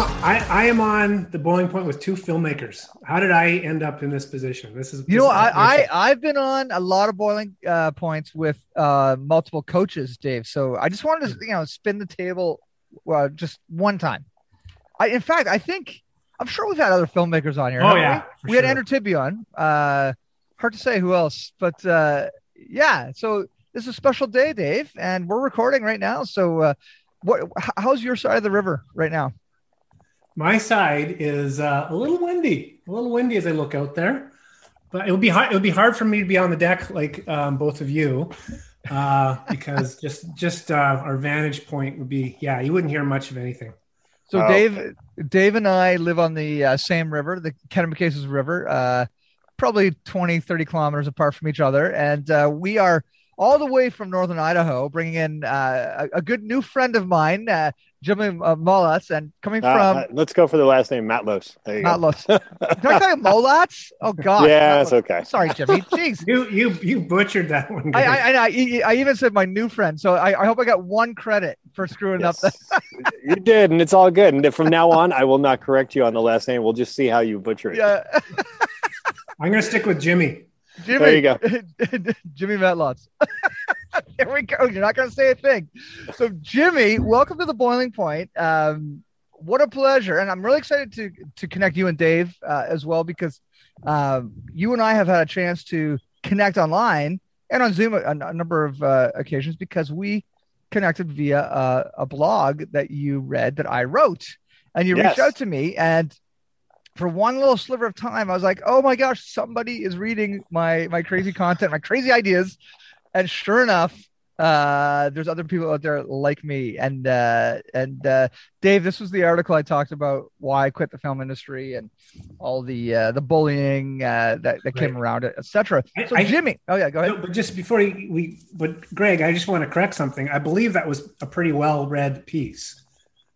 I, I am on the boiling point with two filmmakers. How did I end up in this position? This is you know I, I I've been on a lot of boiling uh, points with uh, multiple coaches, Dave. So I just wanted to you know spin the table uh, just one time. I in fact I think I'm sure we've had other filmmakers on here. Oh, yeah, we, we had sure. Andrew Tibby on. Uh, hard to say who else, but uh, yeah. So this is a special day, Dave, and we're recording right now. So uh, what? How's your side of the river right now? My side is uh, a little windy, a little windy as I look out there. But it would be hard. It would be hard for me to be on the deck like um, both of you, uh, because just just uh, our vantage point would be yeah, you wouldn't hear much of anything. So Oh, Dave, Dave and I live on the uh, same river, the Kennebecasis River, uh, probably 20, 30 kilometers apart from each other. And uh, we are all the way from Northern Idaho, bringing in uh, a, a good new friend of mine, uh, Jimmy uh, Mollatz, and coming Uh, from uh, let's go for the last name, Matlosz. There you go. Matlosz. Did I call you Mollatz? Oh, God. Yeah, it's Matlosz. okay. Sorry, Jimmy. Jeez. You you you butchered that one. I, I, I, I, I even said my new friend. So I, I hope I got one credit for screwing up the. You did, and it's all good. And from now on, I will not correct you on the last name. We'll just see how you butcher it. Yeah. I'm gonna stick with Jimmy. Jimmy, There you go. Jimmy Matlots. there we go. You're not going to say a thing. So, Jimmy, welcome to the Boiling Point. Um, what a pleasure, and I'm really excited to to connect you and Dave uh, as well because um, you and I have had a chance to connect online and on Zoom a, a number of uh, occasions because we connected via uh, a blog that you read that I wrote, and you reached out to me and for one little sliver of time, I was like, "Oh my gosh, somebody is reading my my crazy content, my crazy ideas," and sure enough, uh, there's other people out there like me. And uh, and uh, Dave, this was the article I talked about why I quit the film industry and all the uh, the bullying uh, that that came Right. around it, etc. So I- Jimmy, oh yeah, go ahead. No, but just before we, we, but Greg, I just want to correct something. I believe that was a pretty well read piece.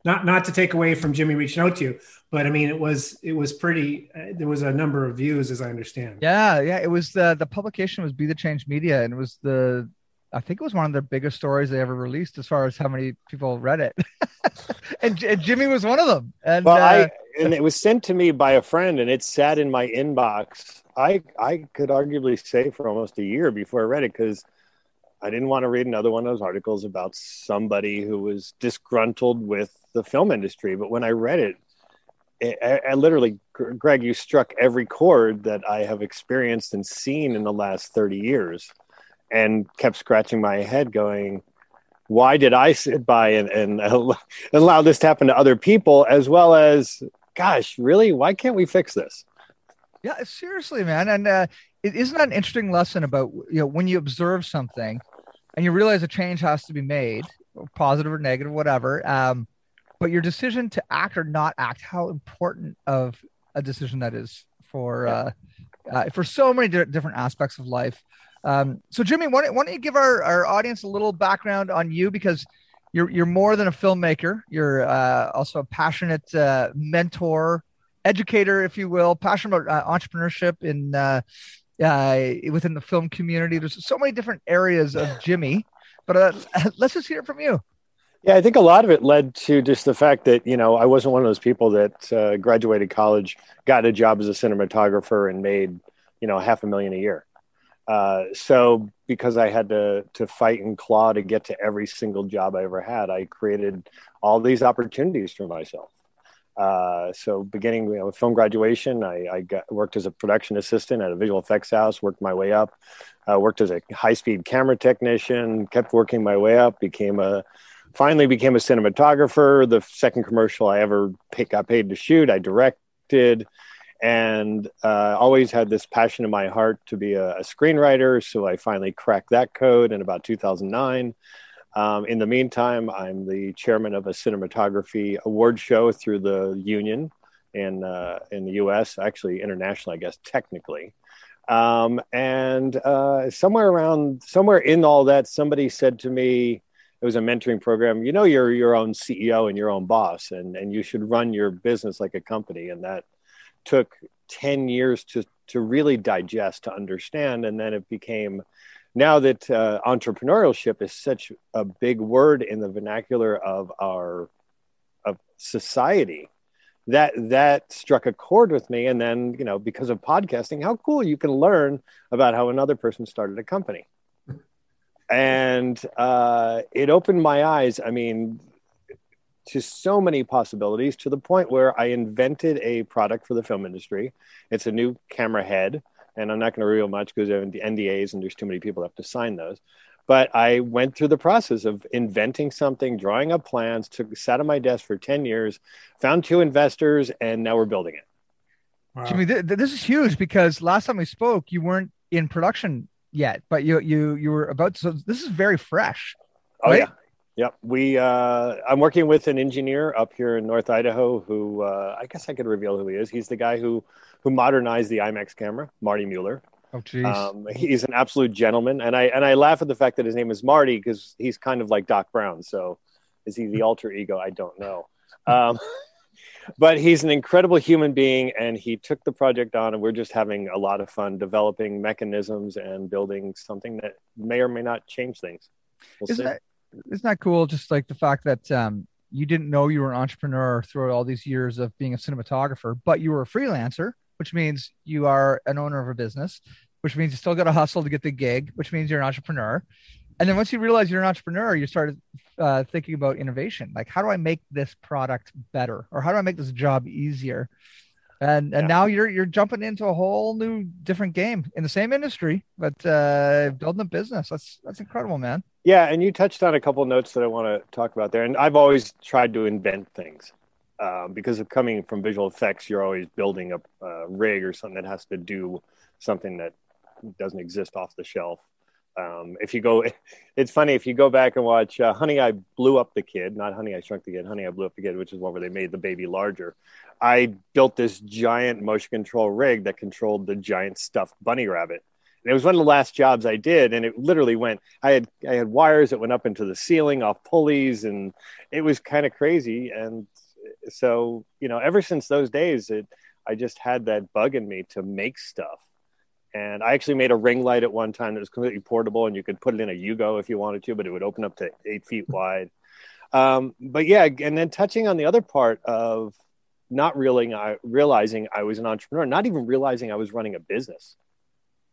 Not not to take away from Jimmy reaching out to you, but I mean it was it was pretty. Uh, there was a number of views, as I understand. Yeah, yeah. It was the the publication was Be the Change Media, and it was the I think it was one of their biggest stories they ever released as far as how many people read it. and, and Jimmy was one of them. And Well, uh, I and it was sent to me by a friend, and it sat in my inbox. I I could arguably say for almost a year before I read it because I didn't want to read another one of those articles about somebody who was disgruntled with the film industry. But when I read it, I, I literally, Greg, you struck every chord that I have experienced and seen in the last thirty years, and kept scratching my head, going. Why did I sit by and, and allow this to happen to other people as well as gosh, really? Why can't we fix this? yeah, seriously, man. And uh, it isn't that an interesting lesson about you know when you observe something and you realize a change has to be made, positive or negative, whatever. Um, but your decision to act or not act, how important of a decision that is for uh, uh, for so many di- different aspects of life. Um, so, Jimmy, why don't, why don't you give our, our audience a little background on you because you're you're more than a filmmaker. You're uh, also a passionate uh, mentor, educator, if you will, passionate about uh, entrepreneurship in uh, uh, within the film community. There's so many different areas of Jimmy, but uh, let's just hear it from you. Yeah, I think a lot of it led to just the fact that, you know, I wasn't one of those people that uh, graduated college, got a job as a cinematographer, and made, you know, half a million a year. Uh, so because I had to to fight and claw to get to every single job I ever had, I created all these opportunities for myself. Uh, so beginning you know, with film graduation, I, I got, worked as a production assistant at a visual effects house, worked my way up, uh, worked as a high speed camera technician, kept working my way up, became a finally became a cinematographer. The second commercial I ever pick, got paid to shoot, I directed, and uh, always had this passion in my heart to be a, a screenwriter. So I finally cracked that code in about 2009. Um, in the meantime, I'm the chairman of a cinematography award show through the union in uh, in the U.S. Actually, international, I guess technically. Um, and uh, somewhere around somewhere in all that, somebody said to me, it was a mentoring program. You know, you're your own CEO and your own boss, and and you should run your business like a company. And that took ten years to to really digest to understand, and then it became now that uh, entrepreneurship is such a big word in the vernacular of our of society that that struck a chord with me and then you know because of podcasting how cool you can learn about how another person started a company and uh, it opened my eyes i mean to so many possibilities to the point where i invented a product for the film industry it's a new camera head and I'm not going to reveal much because of the NDAs and there's too many people have to sign those. But I went through the process of inventing something, drawing up plans, took sat on my desk for 10 years, found two investors, and now we're building it. Wow. Jimmy, th- th- this is huge because last time we spoke, you weren't in production yet, but you you you were about to, so this is very fresh. Oh right? yeah. Yep. We uh I'm working with an engineer up here in North Idaho who uh I guess I could reveal who he is. He's the guy who who modernized the IMAX camera, Marty Mueller. Oh, geez. Um, he's an absolute gentleman, and I and I laugh at the fact that his name is Marty because he's kind of like Doc Brown. So, is he the alter ego? I don't know. Um, but he's an incredible human being, and he took the project on, and we're just having a lot of fun developing mechanisms and building something that may or may not change things. We'll isn't, that, isn't that cool? Just like the fact that um, you didn't know you were an entrepreneur throughout all these years of being a cinematographer, but you were a freelancer which means you are an owner of a business, which means you still got to hustle to get the gig, which means you're an entrepreneur. And then once you realize you're an entrepreneur, you started uh, thinking about innovation. Like, how do I make this product better, or how do I make this job easier? And and yeah. now you're you're jumping into a whole new different game in the same industry, but uh, building a business. That's that's incredible, man. Yeah, and you touched on a couple notes that I want to talk about there. And I've always tried to invent things um, because of coming from visual effects, you're always building a, a, rig or something that has to do something that doesn't exist off the shelf. Um, if you go, it's funny if you go back and watch uh, Honey, I Blew Up the Kid, not Honey, I Shrunk the Kid, Honey, I Blew Up the Kid, which is one where they made the baby larger. I built this giant motion control rig that controlled the giant stuffed bunny rabbit. And it was one of the last jobs I did, and it literally went. I had I had wires that went up into the ceiling off pulleys, and it was kind of crazy. And so you know ever since those days it i just had that bug in me to make stuff and i actually made a ring light at one time that was completely portable and you could put it in a yugo if you wanted to but it would open up to eight feet wide um, but yeah and then touching on the other part of not realizing I, realizing I was an entrepreneur not even realizing i was running a business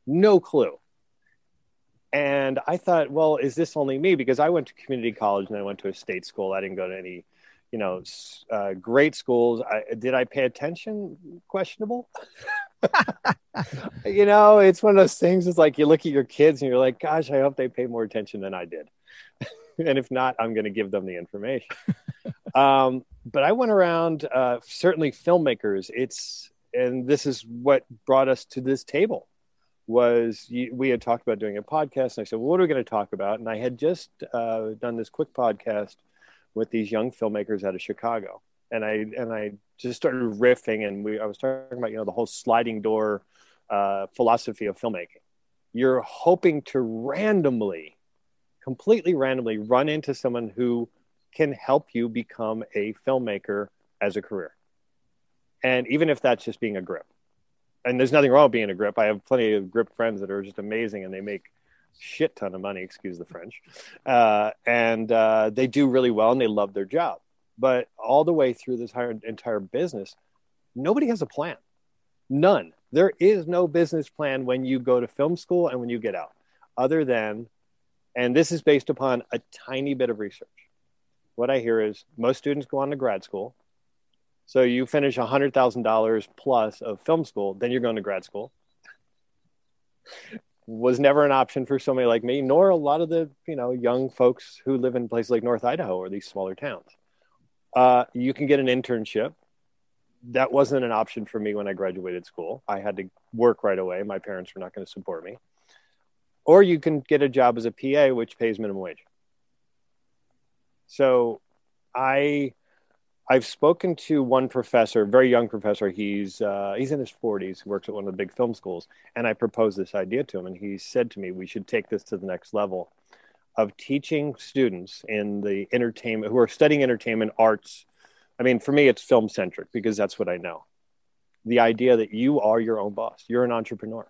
no clue and i thought well is this only me because i went to community college and i went to a state school i didn't go to any you know, uh, great schools. I, did I pay attention? Questionable. you know, it's one of those things. It's like you look at your kids and you're like, gosh, I hope they pay more attention than I did. and if not, I'm going to give them the information. um, but I went around, uh, certainly filmmakers. It's, and this is what brought us to this table was you, we had talked about doing a podcast and I said, well, what are we going to talk about? And I had just uh, done this quick podcast with these young filmmakers out of Chicago. And I and I just started riffing, and we I was talking about you know the whole sliding door uh, philosophy of filmmaking. You're hoping to randomly, completely randomly, run into someone who can help you become a filmmaker as a career. And even if that's just being a grip, and there's nothing wrong with being a grip. I have plenty of grip friends that are just amazing, and they make shit ton of money, excuse the French, uh, and uh, they do really well and they love their job. But all the way through this entire, entire business, nobody has a plan. None. There is no business plan when you go to film school and when you get out, other than, and this is based upon a tiny bit of research. What I hear is most students go on to grad school. So you finish $100,000 plus of film school, then you're going to grad school was never an option for somebody like me, nor a lot of the you know young folks who live in places like North Idaho or these smaller towns. Uh, you can get an internship. That wasn't an option for me when I graduated school. I had to work right away. My parents were not going to support me. Or you can get a job as a PA, which pays minimum wage. So I I've spoken to one professor, very young professor. He's uh, he's in his 40s. He works at one of the big film schools, and I proposed this idea to him, and he said to me, "We should take this to the next level of teaching students in the entertainment who are studying entertainment arts. I mean, for me, it's film centric because that's what I know. The idea that you are your own boss, you're an entrepreneur,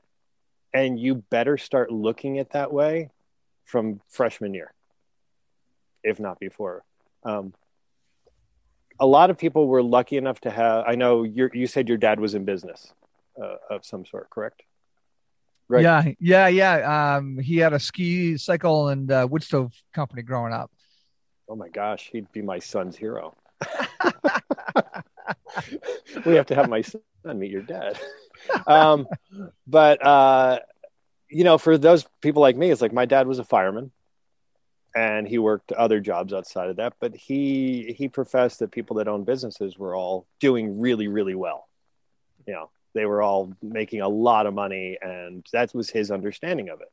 and you better start looking at that way from freshman year, if not before." Um, a lot of people were lucky enough to have. I know you you said your dad was in business uh, of some sort, correct? Right. Yeah, yeah, yeah. Um, he had a ski, cycle, and uh, wood stove company growing up. Oh my gosh, he'd be my son's hero. we have to have my son meet your dad. Um, but uh, you know, for those people like me, it's like my dad was a fireman and he worked other jobs outside of that but he he professed that people that own businesses were all doing really really well you know they were all making a lot of money and that was his understanding of it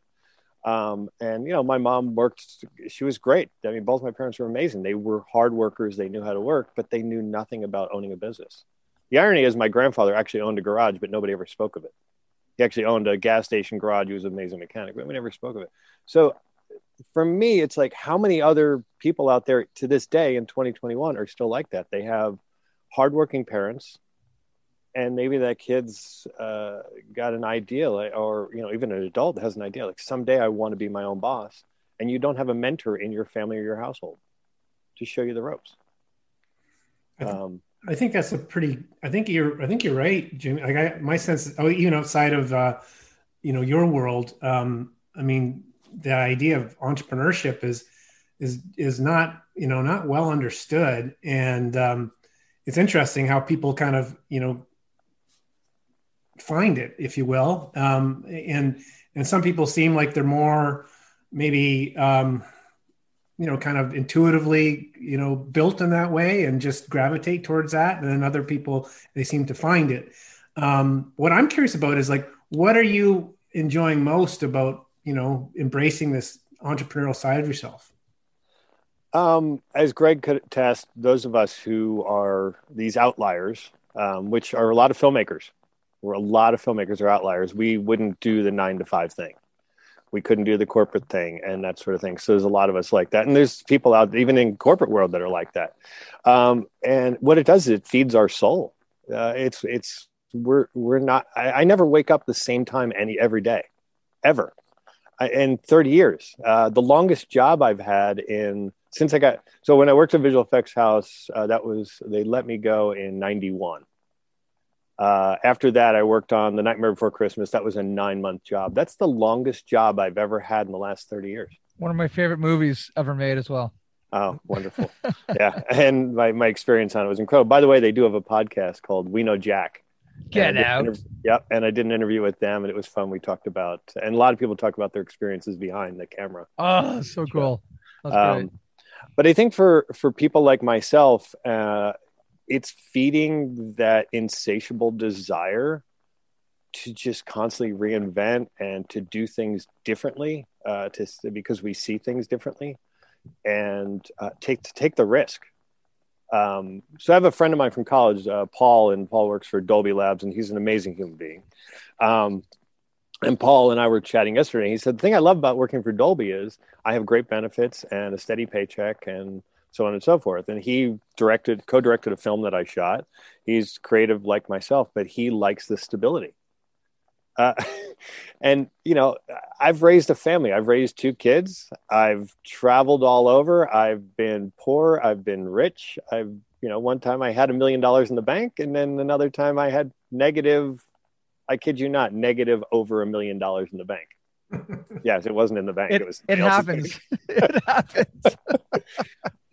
um, and you know my mom worked she was great. I mean both my parents were amazing. They were hard workers. They knew how to work but they knew nothing about owning a business. The irony is my grandfather actually owned a garage but nobody ever spoke of it. He actually owned a gas station garage. He was an amazing mechanic but we never spoke of it. So for me, it's like how many other people out there to this day in 2021 are still like that? They have hardworking parents, and maybe that kid's uh, got an idea, or you know, even an adult has an idea, like someday I want to be my own boss, and you don't have a mentor in your family or your household to show you the ropes. I, th- um, I think that's a pretty. I think you're. I think you're right, Jimmy. Like I, my sense, oh, even outside of, uh, you know, your world. Um, I mean, the idea of entrepreneurship is is is not you know not well understood and um, it's interesting how people kind of you know find it if you will. Um, and and some people seem like they're more maybe um, you know kind of intuitively you know built in that way and just gravitate towards that. And then other people they seem to find it. Um, what i'm curious about is like what are you enjoying most about you know embracing this entrepreneurial side of yourself? Um, as Greg could attest, those of us who are these outliers, um, which are a lot of filmmakers, where a lot of filmmakers are outliers, we wouldn't do the nine to five thing. We couldn't do the corporate thing and that sort of thing. So there's a lot of us like that, and there's people out even in corporate world that are like that. Um, and what it does is it feeds our soul. Uh, it's it's we're we're not. I, I never wake up the same time any every day, ever in 30 years. Uh, the longest job I've had in since I got so when I worked at Visual Effects House, uh, that was they let me go in 91. Uh, after that, I worked on The Nightmare Before Christmas. That was a nine month job. That's the longest job I've ever had in the last 30 years. One of my favorite movies ever made as well. Oh, wonderful. yeah. And my, my experience on it was incredible. By the way, they do have a podcast called We Know Jack Get out. Inter- yep. And I did an interview with them and it was fun. We talked about, and a lot of people talk about their experiences behind the camera. Oh, so cool. Um, but I think for, for people like myself, uh, it's feeding that insatiable desire to just constantly reinvent and to do things differently, uh, to, because we see things differently and uh, take, take the risk um, so I have a friend of mine from college, uh, Paul, and Paul works for Dolby Labs, and he's an amazing human being. Um, and Paul and I were chatting yesterday. He said the thing I love about working for Dolby is I have great benefits and a steady paycheck, and so on and so forth. And he directed, co-directed a film that I shot. He's creative like myself, but he likes the stability. Uh, and you know, I've raised a family. I've raised two kids. I've traveled all over. I've been poor. I've been rich. I've you know, one time I had a million dollars in the bank, and then another time I had negative. I kid you not, negative over a million dollars in the bank. yes, it wasn't in the bank. It, it was. It happens. it happens.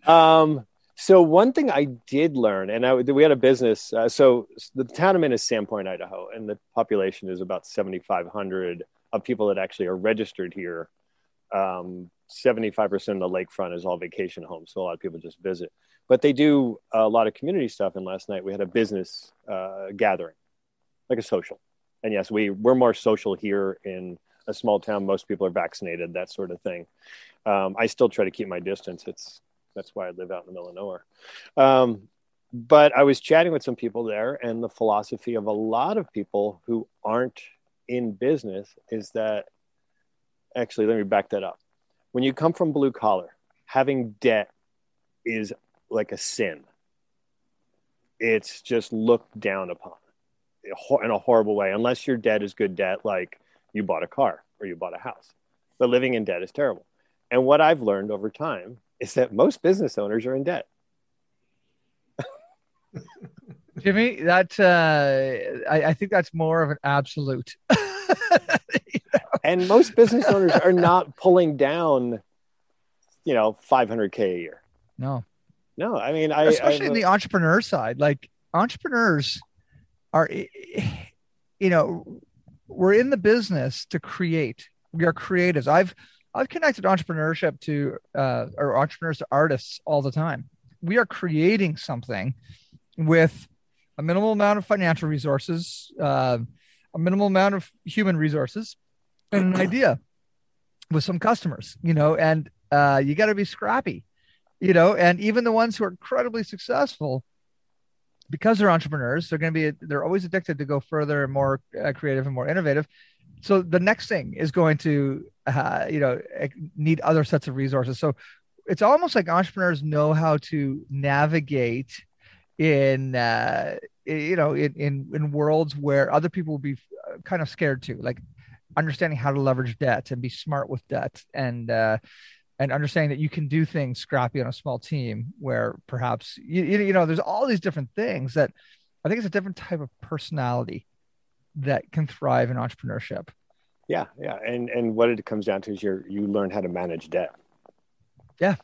Um, so one thing I did learn, and I, we had a business. Uh, so the town I'm is Sandpoint, Idaho, and the population is about 7,500 of people that actually are registered here. Um, 75% of the lakefront is all vacation homes, so a lot of people just visit. But they do a lot of community stuff. And last night we had a business uh, gathering, like a social. And yes, we we're more social here in a small town. Most people are vaccinated, that sort of thing. Um, I still try to keep my distance. It's That's why I live out in the middle of nowhere. Um, but I was chatting with some people there, and the philosophy of a lot of people who aren't in business is that actually, let me back that up. When you come from blue collar, having debt is like a sin. It's just looked down upon in a horrible way, unless your debt is good debt, like you bought a car or you bought a house. But living in debt is terrible. And what I've learned over time is that most business owners are in debt. Jimmy, that uh, I, I, think that's more of an absolute. you know? And most business owners are not pulling down, you know, 500k a year. No, no. I mean, I especially I, in the entrepreneur side, like entrepreneurs are, you know, we're in the business to create. We are creatives. I've I've connected entrepreneurship to uh, or entrepreneurs to artists all the time. We are creating something with a minimal amount of financial resources, uh, a minimal amount of human resources, and an idea with some customers, you know, and uh, you got to be scrappy, you know, and even the ones who are incredibly successful, because they're entrepreneurs, they're going to be, they're always addicted to go further and more uh, creative and more innovative. So the next thing is going to, uh, you know, need other sets of resources. So it's almost like entrepreneurs know how to navigate in uh, you know in, in in worlds where other people will be uh, kind of scared to like understanding how to leverage debt and be smart with debt and uh, and understanding that you can do things scrappy on a small team where perhaps you, you know there's all these different things that i think it's a different type of personality that can thrive in entrepreneurship yeah yeah and and what it comes down to is you you learn how to manage debt. Yeah.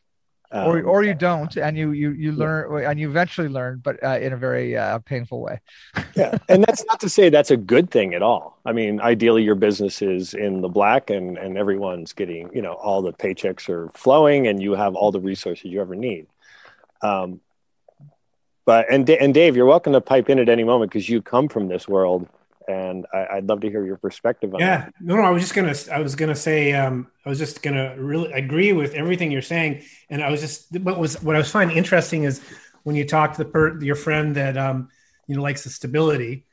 Um, or, or you don't and you you you learn yeah. and you eventually learn but uh, in a very uh, painful way. Yeah and that's not to say that's a good thing at all. I mean ideally your business is in the black and and everyone's getting you know all the paychecks are flowing and you have all the resources you ever need. Um, but and and dave you're welcome to pipe in at any moment because you come from this world and I, would love to hear your perspective on it. yeah. that. No, no, I was just gonna, I was gonna say, um, I was just gonna really agree with everything you're saying, and I was just, what was, what I was finding interesting is when you talk to the per, your friend that, um, you know, likes the stability,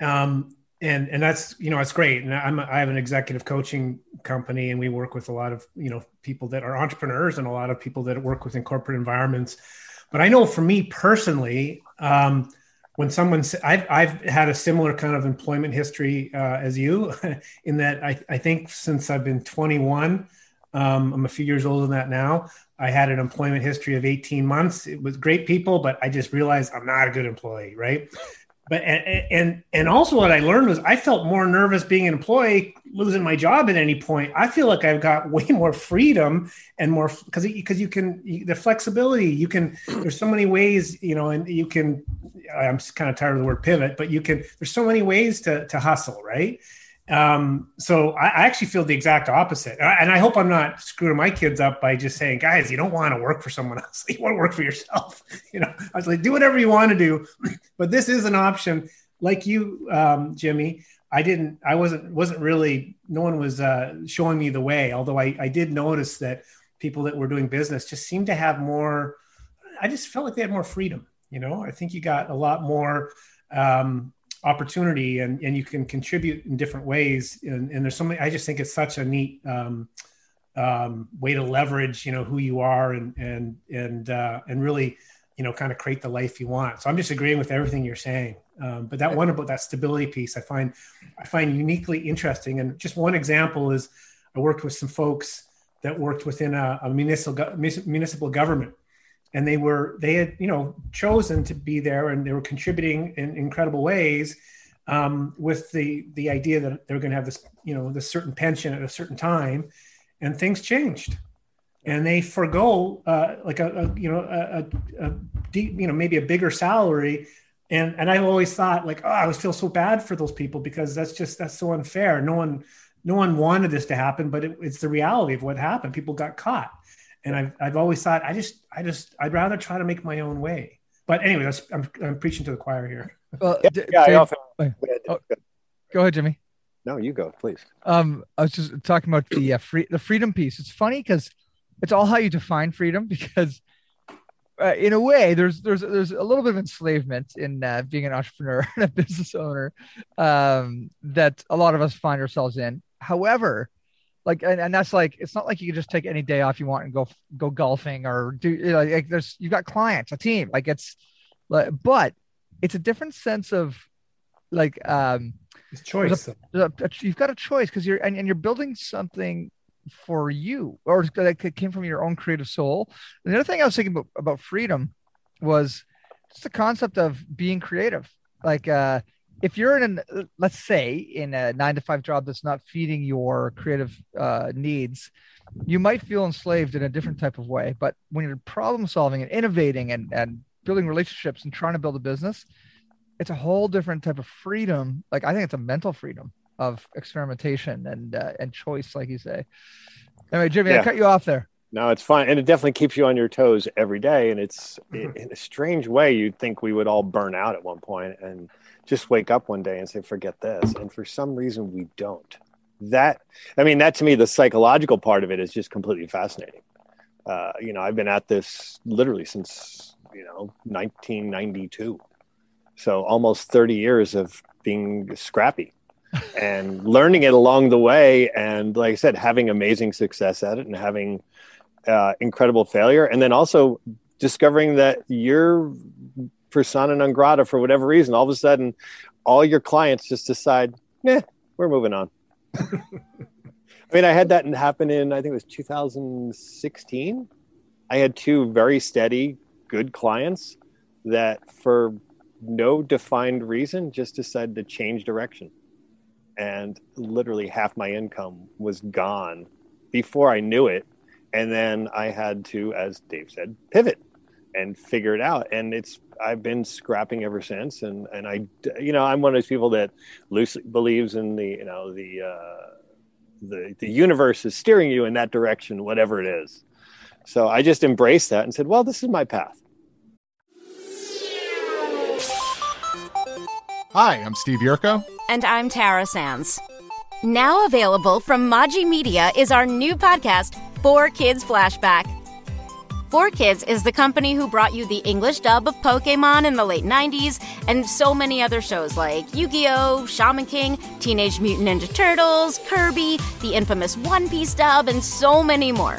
um, and and that's, you know, it's great, and I'm, I have an executive coaching company, and we work with a lot of, you know, people that are entrepreneurs and a lot of people that work within corporate environments, but I know for me personally. Um, when someone I've, I've had a similar kind of employment history uh, as you in that I, I think since I've been 21 um, I'm a few years older than that now I had an employment history of 18 months. It was great people but I just realized I'm not a good employee right but and, and and also what I learned was I felt more nervous being an employee losing my job at any point. I feel like I've got way more freedom and more because because you can the flexibility you can there's so many ways you know and you can I'm kind of tired of the word pivot but you can there's so many ways to to hustle right um, so I, I, actually feel the exact opposite. And I hope I'm not screwing my kids up by just saying, guys, you don't want to work for someone else. You want to work for yourself. You know, I was like, do whatever you want to do, but this is an option. Like you, um, Jimmy, I didn't, I wasn't, wasn't really, no one was uh, showing me the way. Although I, I did notice that people that were doing business just seemed to have more, I just felt like they had more freedom. You know, I think you got a lot more, um, opportunity and, and you can contribute in different ways. And, and there's so many, I just think it's such a neat um, um, way to leverage, you know, who you are and, and, and, uh, and really, you know, kind of create the life you want. So I'm just agreeing with everything you're saying. Um, but that one about that stability piece, I find, I find uniquely interesting. And just one example is I worked with some folks that worked within a, a municipal, municipal government and they were they had you know chosen to be there and they were contributing in incredible ways um, with the the idea that they were going to have this you know this certain pension at a certain time. And things changed. And they forego uh, like a, a, you know a, a, deep, you know maybe a bigger salary. And and I've always thought like oh I always feel so bad for those people because that's just that's so unfair. No one no one wanted this to happen but it, it's the reality of what happened. People got caught and I've, I've always thought I just I just I'd rather try to make my own way. But anyway, that's, I'm I'm preaching to the choir here. Well, yeah, d- yeah I often, oh, go ahead, Jimmy. No, you go, please. Um, I was just talking about the uh, free the freedom piece. It's funny because it's all how you define freedom because uh, in a way, there's there's there's a little bit of enslavement in uh, being an entrepreneur and a business owner um, that a lot of us find ourselves in. However, like and, and that's like it's not like you can just take any day off you want and go go golfing or do you know, like there's you've got clients, a team, like it's but it's a different sense of like um it's choice. A, a, a, you've got a choice because you're and, and you're building something for you or that came from your own creative soul. And the other thing I was thinking about, about freedom was just the concept of being creative. Like uh if you're in an let's say in a nine to five job that's not feeding your creative uh, needs you might feel enslaved in a different type of way but when you're problem solving and innovating and, and building relationships and trying to build a business it's a whole different type of freedom like i think it's a mental freedom of experimentation and uh, and choice like you say anyway jimmy yeah. i cut you off there no, it's fine, and it definitely keeps you on your toes every day. And it's mm-hmm. in a strange way, you'd think we would all burn out at one point, and just wake up one day and say, forget this. And for some reason, we don't. That, I mean, that to me, the psychological part of it is just completely fascinating. Uh, you know, I've been at this literally since, you know, 1992. So almost 30 years of being scrappy and learning it along the way. And like I said, having amazing success at it and having uh, incredible failure. And then also discovering that you're persona non grata for whatever reason, all of a sudden, all your clients just decide, "Yeah, we're moving on." I mean, I had that happen in I think it was 2016. I had two very steady, good clients that, for no defined reason, just decided to change direction, and literally half my income was gone before I knew it. And then I had to, as Dave said, pivot and figure it out. And it's I've been scrapping ever since. And and I you know I'm one of those people that loosely believes in the you know the uh, the the universe is steering you in that direction, whatever it is. So I just embraced that and said, well, this is my path. Hi, I'm Steve Yerko. And I'm Tara Sands. Now available from Maji Media is our new podcast, Four Kids Flashback. 4Kids is the company who brought you the English dub of Pokemon in the late 90s and so many other shows like Yu Gi Oh!, Shaman King, Teenage Mutant Ninja Turtles, Kirby, the infamous One Piece dub, and so many more.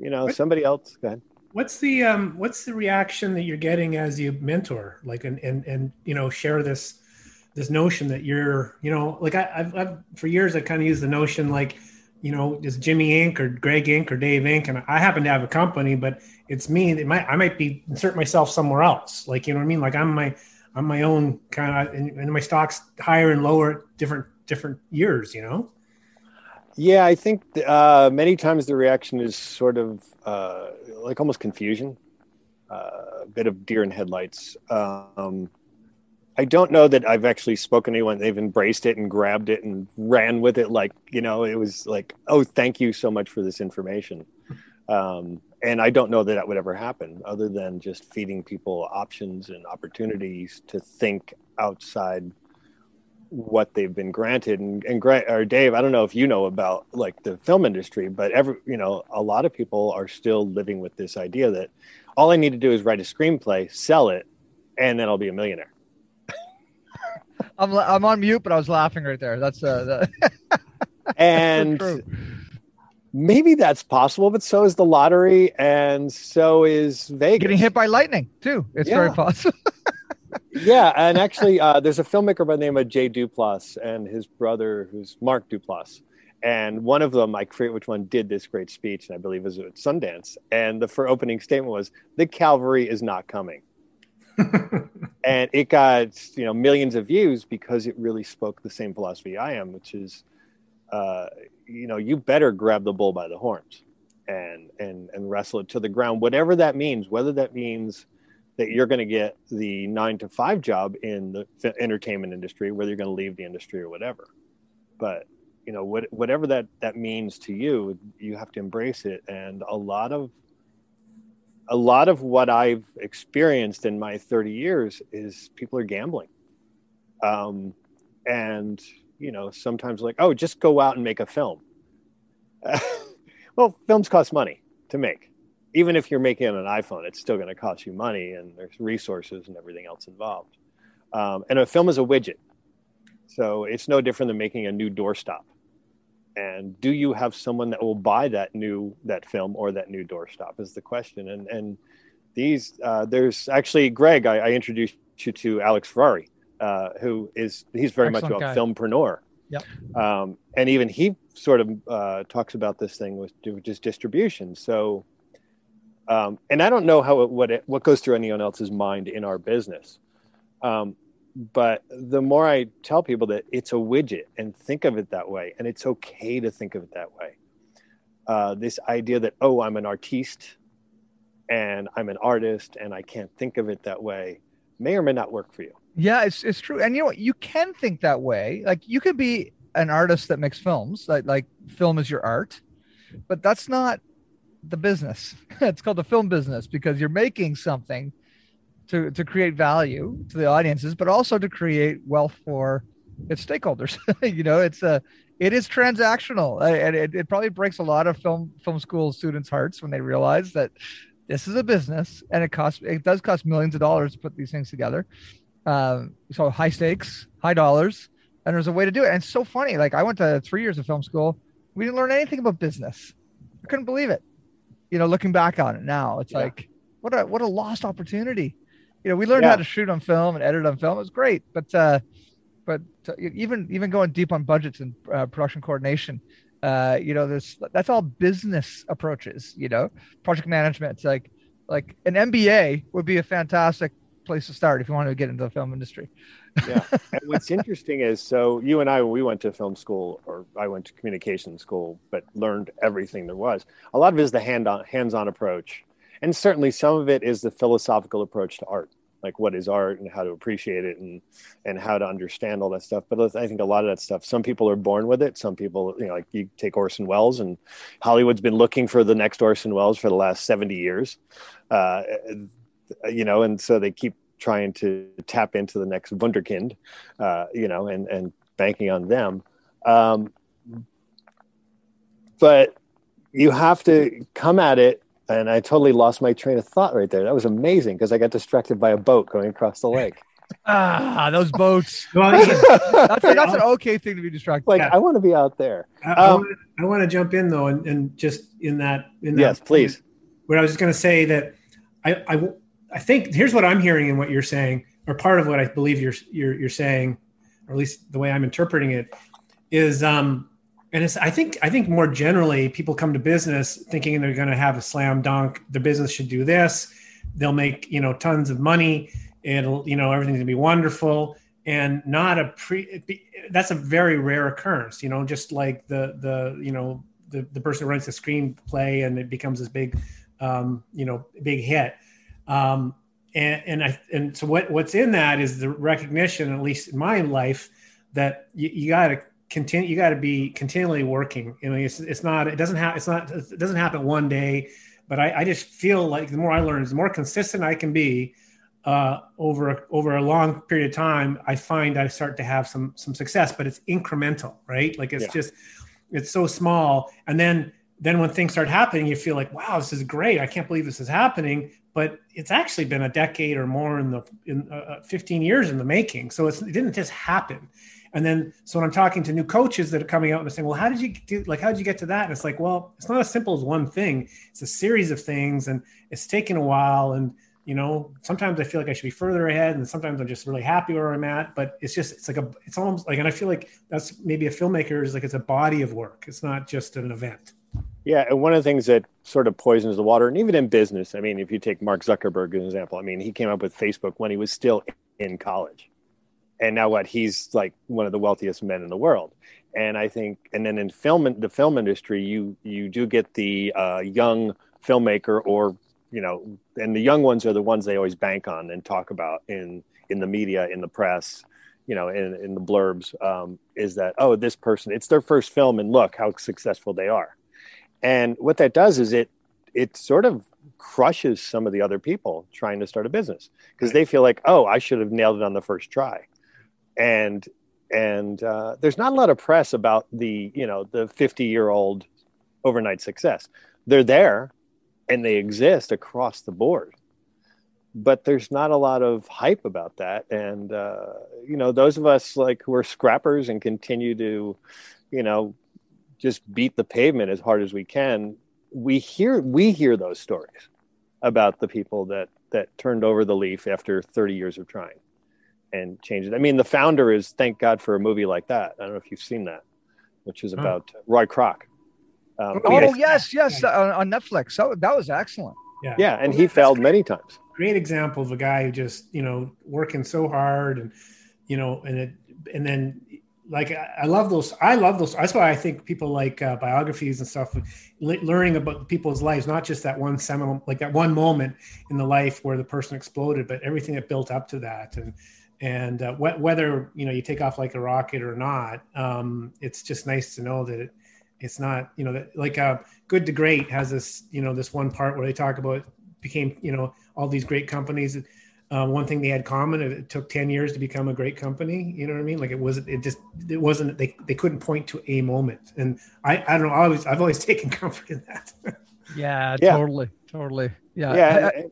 You know, somebody else, go ahead. What's the um what's the reaction that you're getting as you mentor? Like and and and you know share this this notion that you're you know like I, have I've for years I kind of used the notion like you know is Jimmy Inc or Greg Inc or Dave Inc? And I happen to have a company but it's me it might I might be insert myself somewhere else. Like you know what I mean? Like I'm my I'm my own kind of and, and my stocks higher and lower different different years you know yeah, I think uh, many times the reaction is sort of uh, like almost confusion, uh, a bit of deer in headlights. Um, I don't know that I've actually spoken to anyone. They've embraced it and grabbed it and ran with it. Like, you know, it was like, oh, thank you so much for this information. Um, and I don't know that that would ever happen other than just feeding people options and opportunities to think outside what they've been granted. And, and or dave i don't know if you know about like the film industry but every you know a lot of people are still living with this idea that all i need to do is write a screenplay sell it and then i'll be a millionaire. I'm, I'm on mute but i was laughing right there. That's uh the... and so maybe that's possible but so is the lottery and so is vegas. Getting hit by lightning too. It's yeah. very possible yeah, and actually, uh, there's a filmmaker by the name of Jay Duplass and his brother, who's Mark Duplass. And one of them, I forget which one, did this great speech, and I believe it was at Sundance. And the for opening statement was, "The cavalry is not coming," and it got you know millions of views because it really spoke the same philosophy I am, which is, uh, you know, you better grab the bull by the horns. and and and wrestle it to the ground whatever that means whether that means that you're going to get the 9 to 5 job in the entertainment industry whether you're going to leave the industry or whatever. But you know what, whatever that that means to you you have to embrace it. And a lot of a lot of what i've experienced in my 30 years is people are gambling. Um, and you know sometimes like oh just go out and make a film. Well films cost money to make even if you're making it an iphone it's still going to cost you money and there's resources and everything else involved um, and a film is a widget so it's no different than making a new doorstop and do you have someone that will buy that new that film or that new doorstop is the question and and these uh, there's actually greg I, I, introduced you to alex ferrari uh, who is he's very Excellent much a guy. filmpreneur Yep. Um, and even he sort of uh, talks about this thing with just distribution. So, um, and I don't know how it, what it, what goes through anyone else's mind in our business. Um, but the more I tell people that it's a widget and think of it that way, and it's okay to think of it that way. Uh, this idea that oh, I'm an artiste and I'm an artist and I can't think of it that way may or may not work for you. Yeah, it's it's true. And you know what? You can think that way. Like you could be an artist that makes films, like like film is your art, but that's not the business. it's called the film business because you're making something to to create value to the audiences, but also to create wealth for its stakeholders. you know, it's a it is transactional, and it, it probably breaks a lot of film film school students' hearts when they realize that this is a business and it costs it does cost millions of dollars to put these things together. Um, so high stakes, high dollars, and there's a way to do it. And it's so funny. Like I went to three years of film school. We didn't learn anything about business. I couldn't believe it. You know, looking back on it now, it's yeah. like what a what a lost opportunity. You know, we learned yeah. how to shoot on film and edit on film. It was great, but uh, but even even going deep on budgets and uh, production coordination, uh, you know, there's that's all business approaches. You know, project management. It's like like an MBA would be a fantastic place to start if you want to get into the film industry. yeah. And what's interesting is so you and I, we went to film school or I went to communication school, but learned everything there was. A lot of it is the hand on hands on approach. And certainly some of it is the philosophical approach to art, like what is art and how to appreciate it and, and how to understand all that stuff. But I think a lot of that stuff, some people are born with it. Some people, you know, like you take Orson Welles and Hollywood's been looking for the next Orson Welles for the last 70 years. Uh, you know, and so they keep trying to tap into the next wunderkind, uh, you know, and and banking on them. Um, but you have to come at it. And I totally lost my train of thought right there. That was amazing because I got distracted by a boat going across the lake. ah, those boats. Well, that's, that's, an okay thing to be distracted. Like yeah. I want to be out there. I, um, I, want to, jump in though, and, and just in that, in that. Yes, please. Where I was just going to say that I, I I think here's what I'm hearing in what you're saying, or part of what I believe you're you're, you're saying, or at least the way I'm interpreting it, is um, and it's I think I think more generally people come to business thinking they're going to have a slam dunk. The business should do this. They'll make you know tons of money. It'll you know everything's gonna be wonderful and not a pre. That's a very rare occurrence. You know, just like the the you know the the person who writes the screenplay and it becomes this big um, you know big hit um, and and I and so what what's in that is the recognition, at least in my life, that you, you got to continue. You got to be continually working. You know, it's it's not it doesn't have it's not it doesn't happen one day. But I, I just feel like the more I learn, the more consistent I can be uh, over over a long period of time. I find I start to have some some success, but it's incremental, right? Like it's yeah. just it's so small, and then then when things start happening, you feel like, wow, this is great. I can't believe this is happening but it's actually been a decade or more in the in uh, uh 15 years in the making. So it didn't just happen. And then, so when I'm talking to new coaches that are coming out and they're saying, well, how did you do, like, how did you get to that? And it's like, well, it's not as simple as one thing. It's a series of things and it's taken a while. And, you know, sometimes I feel like I should be further ahead and sometimes I'm just really happy where I'm at, but it's just, it's like a, it's almost like, and I feel like that's maybe a filmmaker is like, it's a body of work. It's not just an event. Yeah, and one of the things that sort of poisons the water, and even in business, I mean, if you take Mark Zuckerberg as an example, I mean, he came up with Facebook when he was still in college, and now what? He's like one of the wealthiest men in the world. And i think and then in film the film industry you you do get the uh, young filmmaker or you know and the young ones are the ones they always bank on and talk about in in the media in the press you know in, in the blurbs um, is that oh this person it's their first film and look how successful they are and what that does is it it sort of crushes some of the other people trying to start a business because they feel like oh i should have nailed it on the first try. And and uh, there's not a lot of press about the you know the 50 year old overnight success. They're there and they exist across the board. But there's not a lot of hype about that. And uh, you know those of us like who are scrappers and continue to you know just beat the pavement as hard as we can we hear we hear those stories about the people that that turned over the leaf after 30 years of trying and changed it. I mean, the founder is thank God for a movie like that. I don't know if you've seen that, which is about oh. Ray Kroc. Um, oh yes, yes, uh, on Netflix. So that was excellent. Yeah, yeah, and well, he failed many times. Great example of a guy who just you know working so hard and you know and it and then like I love those. I love those. That's why I think people like uh, biographies and stuff, learning about people's lives, not just that one seminal, like that one moment in the life where the person exploded, but everything that built up to that. And and uh, wh- whether you know you take off like a rocket or not, um, it's just nice to know that it, it's not you know that, like uh, Good to Great has this you know this one part where they talk about became you know all these great companies uh, one thing they had common it took 10 years to become a great company you know what i mean? Like it wasn't it just it wasn't they, they couldn't point to a moment. And i i don't know I always i've always taken comfort in that. Yeah, yeah, totally totally. Yeah. Yeah I, I,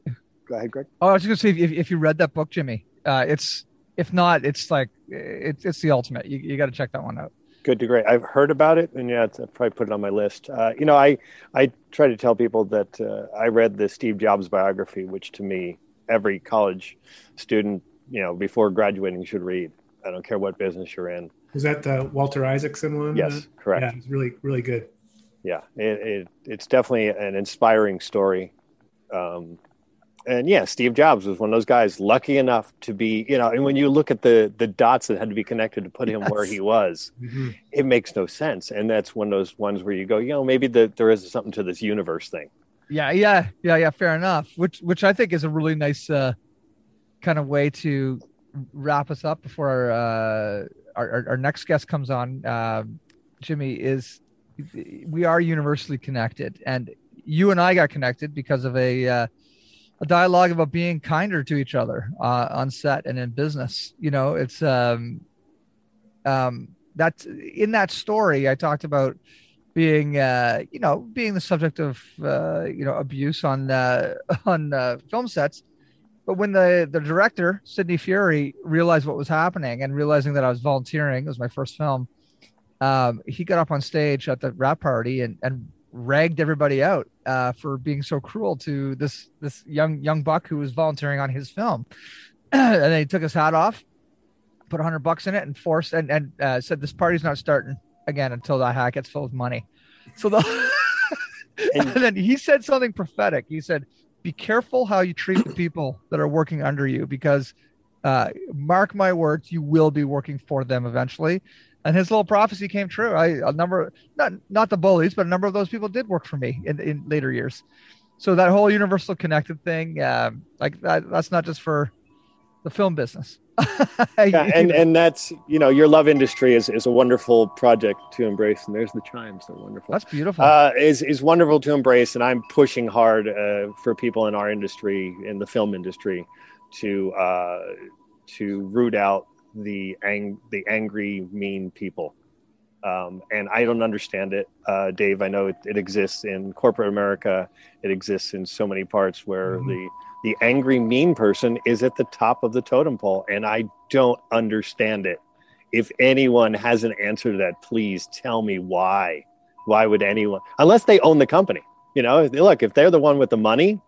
go ahead greg. Oh i was just gonna say if, if you read that book jimmy uh, it's if not it's like it's it's the ultimate. You, you got to check that one out. Good to great. I've heard about it and yeah i'll probably put it on my list. Uh, you know i i try to tell people that uh, i read the steve jobs biography which to me every college student, you know, before graduating should read. I don't care what business you're in. Is that the Walter Isaacson one? Yes, correct. Yeah, it's really, really good. Yeah, it, it it's definitely an inspiring story. Um, and yeah, Steve Jobs was one of those guys lucky enough to be, you know, and when you look at the the dots that had to be connected to put him yes. where he was, mm-hmm. it makes no sense. And that's one of those ones where you go, you know, maybe the, there is something to this universe thing. Yeah, yeah, yeah, yeah. Fair enough. Which, which I think is a really nice uh, kind of way to wrap us up before our uh, our, our, next guest comes on. Uh, Jimmy is we are universally connected, and you and I got connected because of a uh, a dialogue about being kinder to each other uh, on set and in business. You know, it's um, um, that's in that story I talked about being uh, you know being the subject of uh, you know abuse on uh, on uh, film sets. But when the the director Sidney Furie realized what was happening and realizing that I was volunteering, it was my first film. Um, he got up on stage at the wrap party and and ragged everybody out uh, for being so cruel to this this young young buck who was volunteering on his film. and then he took his hat off, put a hundred bucks in it, and forced and and uh, said, "This party's not starting." Again until the hat gets filled with money. So the and, and then he said something prophetic. He said, "Be careful how you treat the people that are working under you, because uh, mark my words, you will be working for them eventually." And his little prophecy came true. I a number not not the bullies, but a number of those people did work for me in, in later years. So that whole universal connected thing, um, like that, that's not just for the film business. yeah, and and that's you know your love industry is, is a wonderful project to embrace and there's the chimes they're wonderful that's beautiful uh, is is wonderful to embrace and i'm pushing hard uh, for people in our industry in the film industry to uh, to root out the ang- the angry mean people um, and I don't understand it, uh, Dave. I know it, it, exists in corporate America. It exists in so many parts where mm-hmm. the the angry mean person is at the top of the totem pole and i don't understand it. If anyone has an answer to that please tell me why. Why would anyone unless they own the company you know? Look if they're the one with the money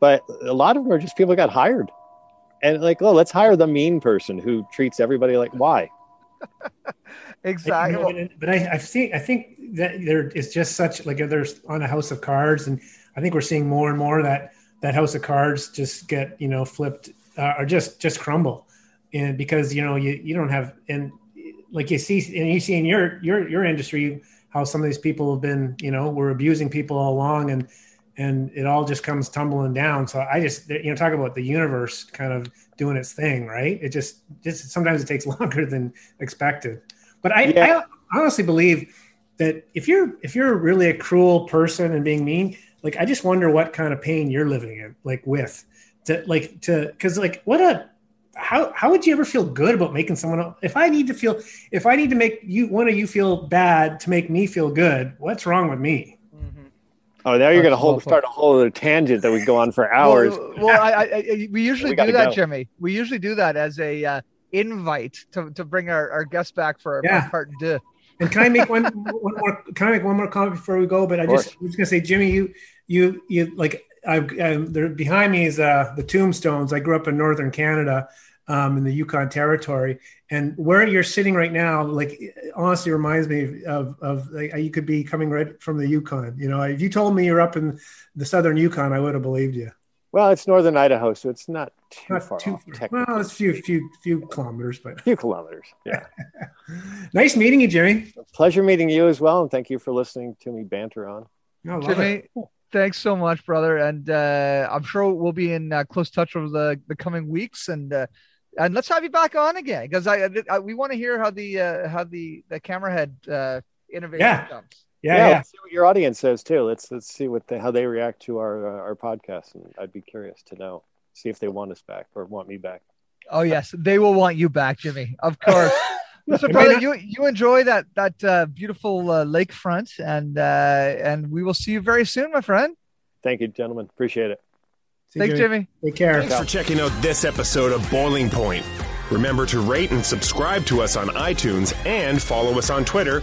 but a lot of them are just people got hired. And like oh let's hire the mean person who treats everybody like why? Exactly. But I, I see i think that there is just such like there's on a house of cards and i think we're seeing more and more that that house of cards just get you know flipped uh, or just just crumble. And because you know you you don't have and like you see and you see in your your your industry how some of these people have been you know were abusing people all along and and it all just comes tumbling down. So i just you know talk about the universe kind of doing its thing right? It just just sometimes it takes longer than expected. But i, Yeah. I honestly believe that if you're if you're really a cruel person and being mean like i just wonder what kind of pain you're living in like with to like to because like what a how how would you ever feel good about making someone else if i need to feel if i need to make you one of you feel bad to make me feel good what's wrong with me Oh, now you're going to hold, start a whole other tangent that we go on for hours. Well, well I, I, I, we usually We do that, go. Jimmy. We usually do that as a uh, invite to, to bring our, our guests back for Yeah. a part deux. And can I make one one more? Can I make one more comment before we go? But I just. I was gonna say, Jimmy, you you you like I um, there behind me is uh, the tombstones. I grew up in northern Canada, um, in the Yukon Territory, and where you're sitting right now, like honestly reminds me of of like you could be coming right from the Yukon. You know, if you told me you're up in the southern Yukon, I would have believed you. Well, it's northern Idaho, so it's not too Not far too off. far. Well, it's a few few few kilometers, but a few kilometers. Yeah. nice meeting you, Jimmy. Pleasure meeting you as well, and thank you for listening to me banter on. I love it. Jimmy, thanks so much, brother. And uh, I'm sure we'll be in uh, close touch over the, the coming weeks. And uh, and let's have you back on again because I, I we want to hear how the uh, how the the camera head uh, innovation Yeah. comes. Yeah, yeah. let's see what your audience says too. Let's let's see what they, how they react to our uh, our podcast, and I'd be curious to know. See if they want us back or want me back. Oh yes, they will want you back, Jimmy. Of course. Listen, It brother, not- you you enjoy that that uh, beautiful uh, lakefront, and uh, and we will see you very soon, my friend. Thank you, gentlemen. Appreciate it. See you, Thanks, Jimmy. Take care. Thanks for checking out this episode of Boiling Point. Remember to rate and subscribe to us on iTunes and follow us on Twitter